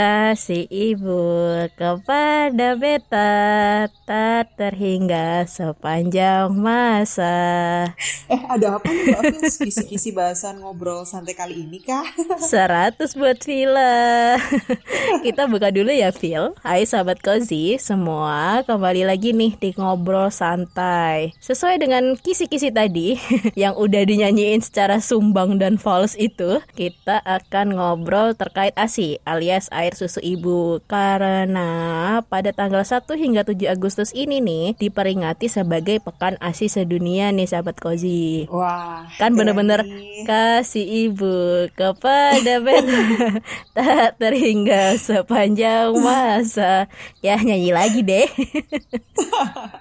kasih ibu kepada beta tak terhingga sepanjang masa. Eh, ada apa nih Mbak? Kisi-kisi bahasan ngobrol santai kali ini kah? 100 buat Vila. Kita buka dulu ya, Phil. Hai sahabat Cozy, semua kembali lagi nih di ngobrol santai. Sesuai dengan kisi-kisi tadi yang udah dinyanyiin secara sumbang dan false itu, kita akan ngobrol terkait ASI alias air susu ibu. Karena pada tanggal 1 hingga 7 Agustus ini nih diperingati sebagai Pekan ASI sedunia nih sahabat Cozy. Wah, Kan bener-bener kasih ibu kepada beta tak terhingga sepanjang masa. Ya nyanyi lagi deh.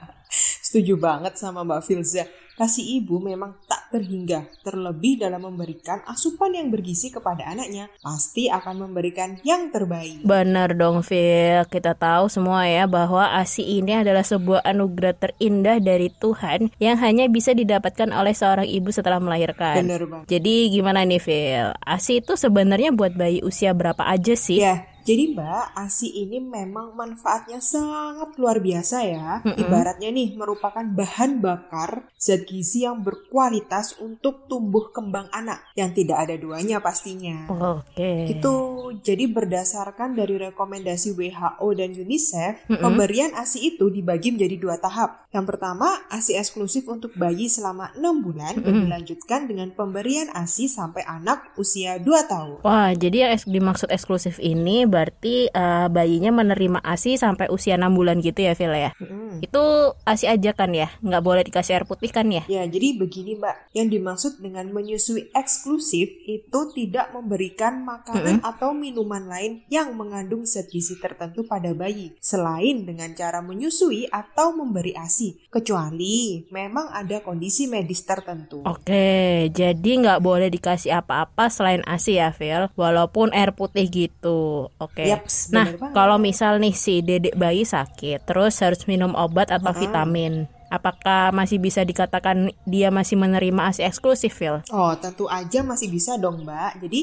Setuju banget sama Mbak Filza. Kasih ibu memang tak terhingga, terlebih dalam memberikan asupan yang bergizi kepada anaknya, pasti akan memberikan yang terbaik. Benar dong Phil, kita tahu semua ya bahwa ASI ini adalah sebuah anugerah terindah dari Tuhan yang hanya bisa didapatkan oleh seorang ibu setelah melahirkan. Bener banget. Jadi gimana nih Phil? ASI itu sebenarnya buat bayi usia berapa aja sih? Ya, jadi Mbak, ASI ini memang manfaatnya sangat luar biasa ya. Ibaratnya nih merupakan bahan bakar zat gizi yang berkualitas untuk tumbuh kembang anak yang tidak ada duanya pastinya. Oke. Itu jadi berdasarkan dari rekomendasi WHO dan UNICEF, pemberian ASI itu dibagi menjadi dua tahap. Yang pertama, ASI eksklusif untuk bayi selama 6 bulan dan dilanjutkan dengan pemberian ASI sampai anak usia 2 tahun. Wah, jadi yang dimaksud eksklusif ini berarti eh, bayinya menerima ASI sampai usia 6 bulan gitu ya, Phil ya? Mm. Itu ASI aja kan ya? Nggak boleh dikasih air putih kan ya? Ya, jadi begini Mbak, yang dimaksud dengan menyusui eksklusif itu tidak memberikan makanan atau minuman lain yang mengandung zat gizi tertentu pada bayi, selain dengan cara menyusui atau memberi ASI, kecuali memang ada kondisi medis tertentu. Oke, jadi nggak boleh dikasih apa-apa selain ASI ya, Phil? Walaupun air putih gitu. Oke. Yaps, Nah, bener banget. kalau misal nih si dedek bayi sakit, terus harus minum obat atau vitamin, apakah masih bisa dikatakan dia masih menerima ASI eksklusif, Phil? Oh, tentu aja masih bisa dong, Mbak. Jadi,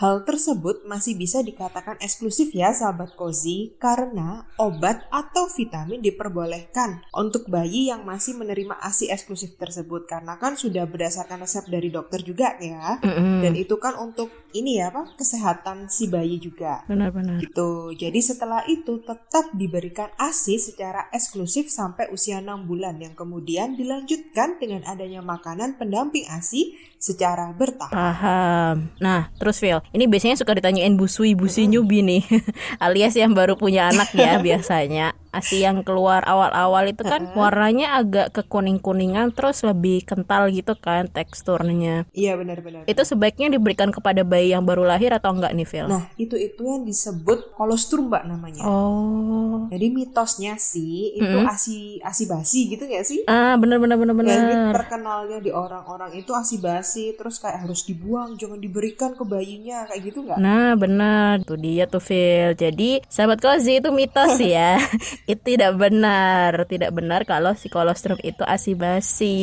hal tersebut masih bisa dikatakan eksklusif ya, sahabat Kozi, karena obat atau vitamin diperbolehkan untuk bayi yang masih menerima ASI eksklusif tersebut. Karena kan sudah berdasarkan resep dari dokter juga ya. Dan itu kan untuk ini ya, apa? Kesehatan si bayi juga. Benar-benar. Gitu. Jadi setelah itu tetap diberikan ASI secara eksklusif sampai usia 6 bulan yang kemudian dilanjutkan dengan adanya makanan pendamping ASI secara bertahap. Paham. Nah, terus Phil, ini biasanya suka ditanyain busui busi nyubi nih, alias yang baru punya anak ya biasanya. Asi yang keluar awal-awal itu kan warnanya agak kekuning-kuningan terus lebih kental gitu kan teksturnya. Iya benar-benar. Itu sebaiknya diberikan kepada bayi yang baru lahir atau enggak nih Phil? Nah itu itu yang disebut kolostrum mbak namanya. Oh. Jadi mitosnya sih itu asi asi basi gitu nggak sih? Ah, bener bener bener Ya, bener. jadi terkenalnya di orang-orang itu asi basi terus kayak harus dibuang jangan diberikan ke bayinya kayak gitu nggak? Nah benar, tuh dia tuh Phil. Jadi sahabat kozi itu mitos ya. itu tidak benar, tidak benar kalau si kolostrum itu asi basi.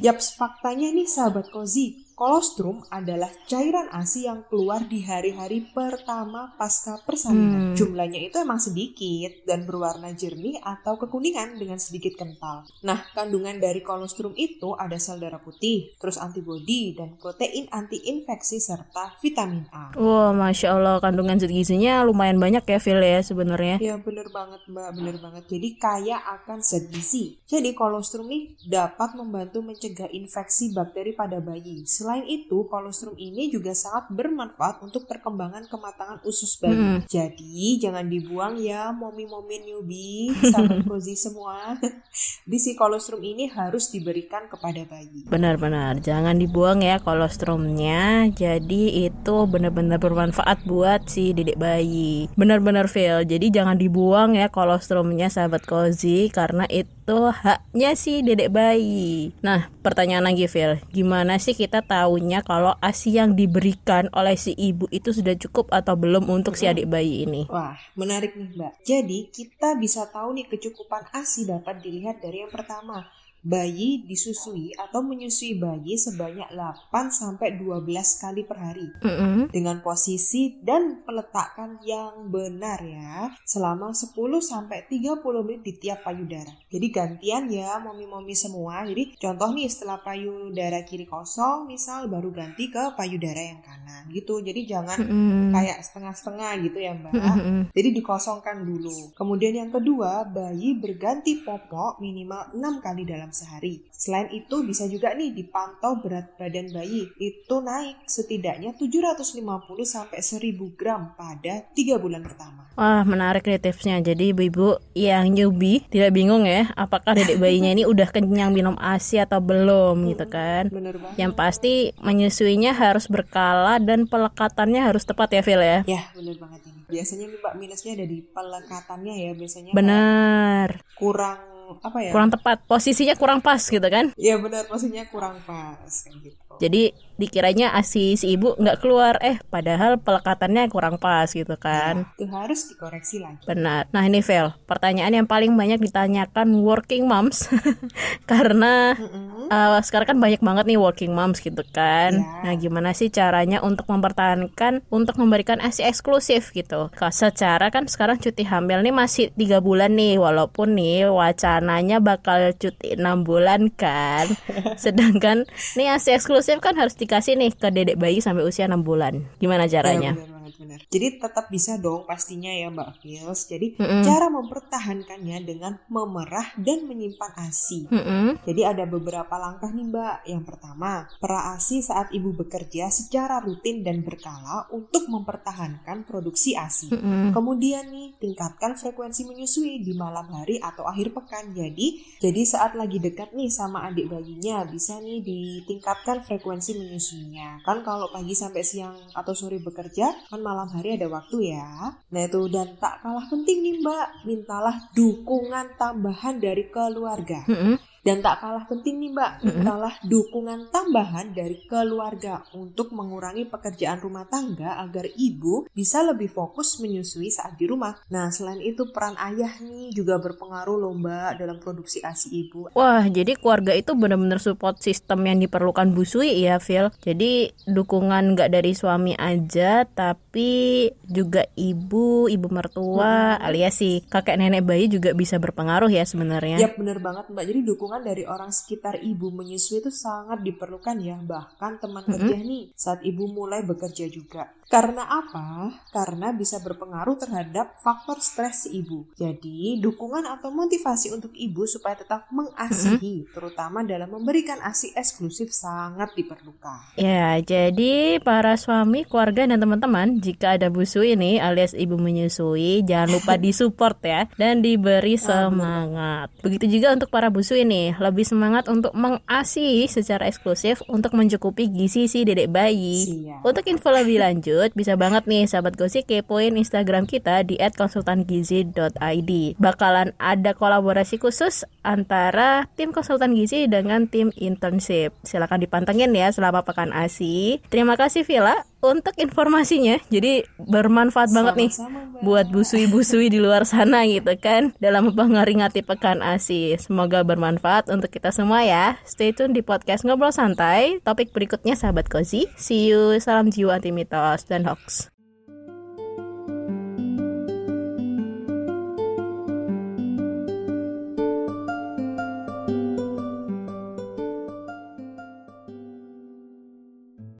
Yaps, faktanya nih sahabat Kozi, kolostrum adalah cairan ASI yang keluar di hari-hari pertama pasca persalinan. Jumlahnya itu emang sedikit dan berwarna jernih atau kekuningan dengan sedikit kental. Nah, kandungan dari kolostrum itu ada sel darah putih, terus antibodi dan protein anti-infeksi serta vitamin A. Wah, masya Allah kandungan zat gizinya lumayan banyak ya Phil ya sebenarnya. Ya bener banget mbak, bener banget. Jadi kaya akan zat gizi. Jadi kolostrum nih dapat membantu mencegah infeksi bakteri pada bayi. Selain itu, kolostrum ini juga sangat bermanfaat untuk perkembangan kematangan usus bayi. Jadi jangan dibuang ya momi-momi newbie, sahabat kozi semua. Di si kolostrum ini harus diberikan kepada bayi. Benar-benar, jangan dibuang ya kolostrumnya. Jadi itu benar-benar bermanfaat buat si dedek bayi. Benar-benar Phil. Jadi jangan dibuang ya kolostrumnya sahabat Kozi karena itu haknya si dedek bayi. Nah, pertanyaan lagi Phil, gimana sih kita tahunya kalau ASI yang diberikan oleh si ibu itu sudah cukup atau belum untuk si adik bayi ini? Wah, menarik nih Mbak. Jadi, kita bisa tahu nih kecukupan ASI dapat dilihat dari yang pertama. Bayi disusui atau menyusui bayi sebanyak 8 sampai 12 kali per hari Mm -mm. dengan posisi dan peletakan yang benar ya selama 10 sampai 30 menit di tiap payudara. Jadi gantian ya momi-momi semua. Jadi contoh nih setelah payudara kiri kosong misal baru ganti ke payudara yang kanan gitu. Jadi jangan Mm -mm. kayak setengah-setengah gitu ya Mbak. Mm -mm. Jadi dikosongkan dulu. Kemudian yang kedua, bayi berganti popok minimal 6 kali dalam sehari. Selain itu bisa juga nih dipantau berat badan bayi. Itu naik setidaknya 750 sampai 1000 gram pada 3 bulan pertama. Wah menarik nih tipsnya Jadi ibu-ibu yang newbie Tidak bingung ya Apakah dedek bayinya ini udah kenyang minum ASI atau belum gitu kan Bener banget. Yang pasti menyusuinya harus berkala Dan pelekatannya harus tepat ya Phil ya Ya, bener banget ini. Biasanya nih Mbak minusnya ada di pelekatannya ya. Biasanya Benar kurang apa ya? Kurang tepat Posisinya kurang pas gitu kan Ya benar, posisinya kurang pas kayak gitu. Jadi dikiranya asi si ibu nggak keluar Eh padahal pelekatannya kurang pas gitu kan Itu harus dikoreksi lagi. Benar. Nah ini Vel, pertanyaan yang paling banyak ditanyakan working moms karena Mm-mm. uh, sekarang kan banyak banget nih working moms gitu kan. Ya. Nah gimana sih caranya untuk mempertahankan untuk memberikan ASI eksklusif gitu? Secara kan sekarang cuti hamil nih masih tiga bulan nih, walaupun nih wacananya bakal cuti enam bulan kan. Sedangkan nih ASI eksklusif kan harus dikasih nih ke dedek bayi sampai usia enam bulan. Gimana caranya? Ya, banget benar. Jadi tetap bisa dong pastinya ya Mbak Fils. Jadi Mm-mm. cara mempertahankannya dengan memerah dan menyimpan ASI. Mm-mm. Jadi ada beberapa langkah nih Mbak. Yang pertama, pera ASI saat ibu bekerja secara rutin dan berkala untuk mempertahankan produksi ASI. Mm-mm. Kemudian nih, tingkatkan frekuensi menyusui di malam hari atau akhir pekan. Jadi, jadi saat lagi dekat nih sama adik bayinya, bisa nih ditingkatkan frekuensi menyusuinya. Kan kalau pagi sampai siang atau sore bekerja, kan malam hari ada waktu ya. Nah itu, dan tak kalah penting nih Mbak, mintalah dukungan tambahan dari keluarga. Mm-mm. Dan tak kalah penting nih Mbak, mintalah dukungan tambahan dari keluarga untuk mengurangi pekerjaan rumah tangga agar ibu bisa lebih fokus menyusui saat di rumah. Nah, selain itu peran ayah nih juga berpengaruh loh Mbak dalam produksi ASI ibu. Wah, jadi keluarga itu benar-benar support sistem yang diperlukan Bu Sui ya, Phil. Jadi dukungan nggak dari suami aja, tapi juga ibu, ibu mertua, alias si kakek nenek bayi juga bisa berpengaruh ya sebenarnya. Yap, bener banget Mbak. Jadi dukungan dari orang sekitar ibu menyusui itu sangat diperlukan ya. Bahkan teman kerja nih saat ibu mulai bekerja juga. Karena apa? Karena bisa berpengaruh terhadap faktor stres si ibu. Jadi, dukungan atau motivasi untuk ibu supaya tetap mengasihi, terutama dalam memberikan ASI eksklusif sangat diperlukan. Ya, jadi para suami, keluarga dan teman-teman, jika ada busu ini alias ibu menyusui, jangan lupa disupport ya dan diberi semangat. Begitu juga untuk para busu ini, lebih semangat untuk mengasihi secara eksklusif untuk mencukupi gizi si dedek bayi. Siap. Untuk info lebih lanjut, bisa banget nih sahabat gosip kepoin Instagram kita di @konsultangizi.id. Bakalan ada kolaborasi khusus antara tim konsultan gizi dengan tim internship. Silakan dipantengin ya selama pekan ASI. Terima kasih Villa untuk informasinya. Jadi bermanfaat banget nih Mbak. buat busui-busui di luar sana gitu kan dalam memperingati pekan ASI. Semoga bermanfaat untuk kita semua ya. Stay tune di podcast Ngobrol Santai. Topik berikutnya sahabat Kozi. See you. Salam jiwa anti mitos dan hoax.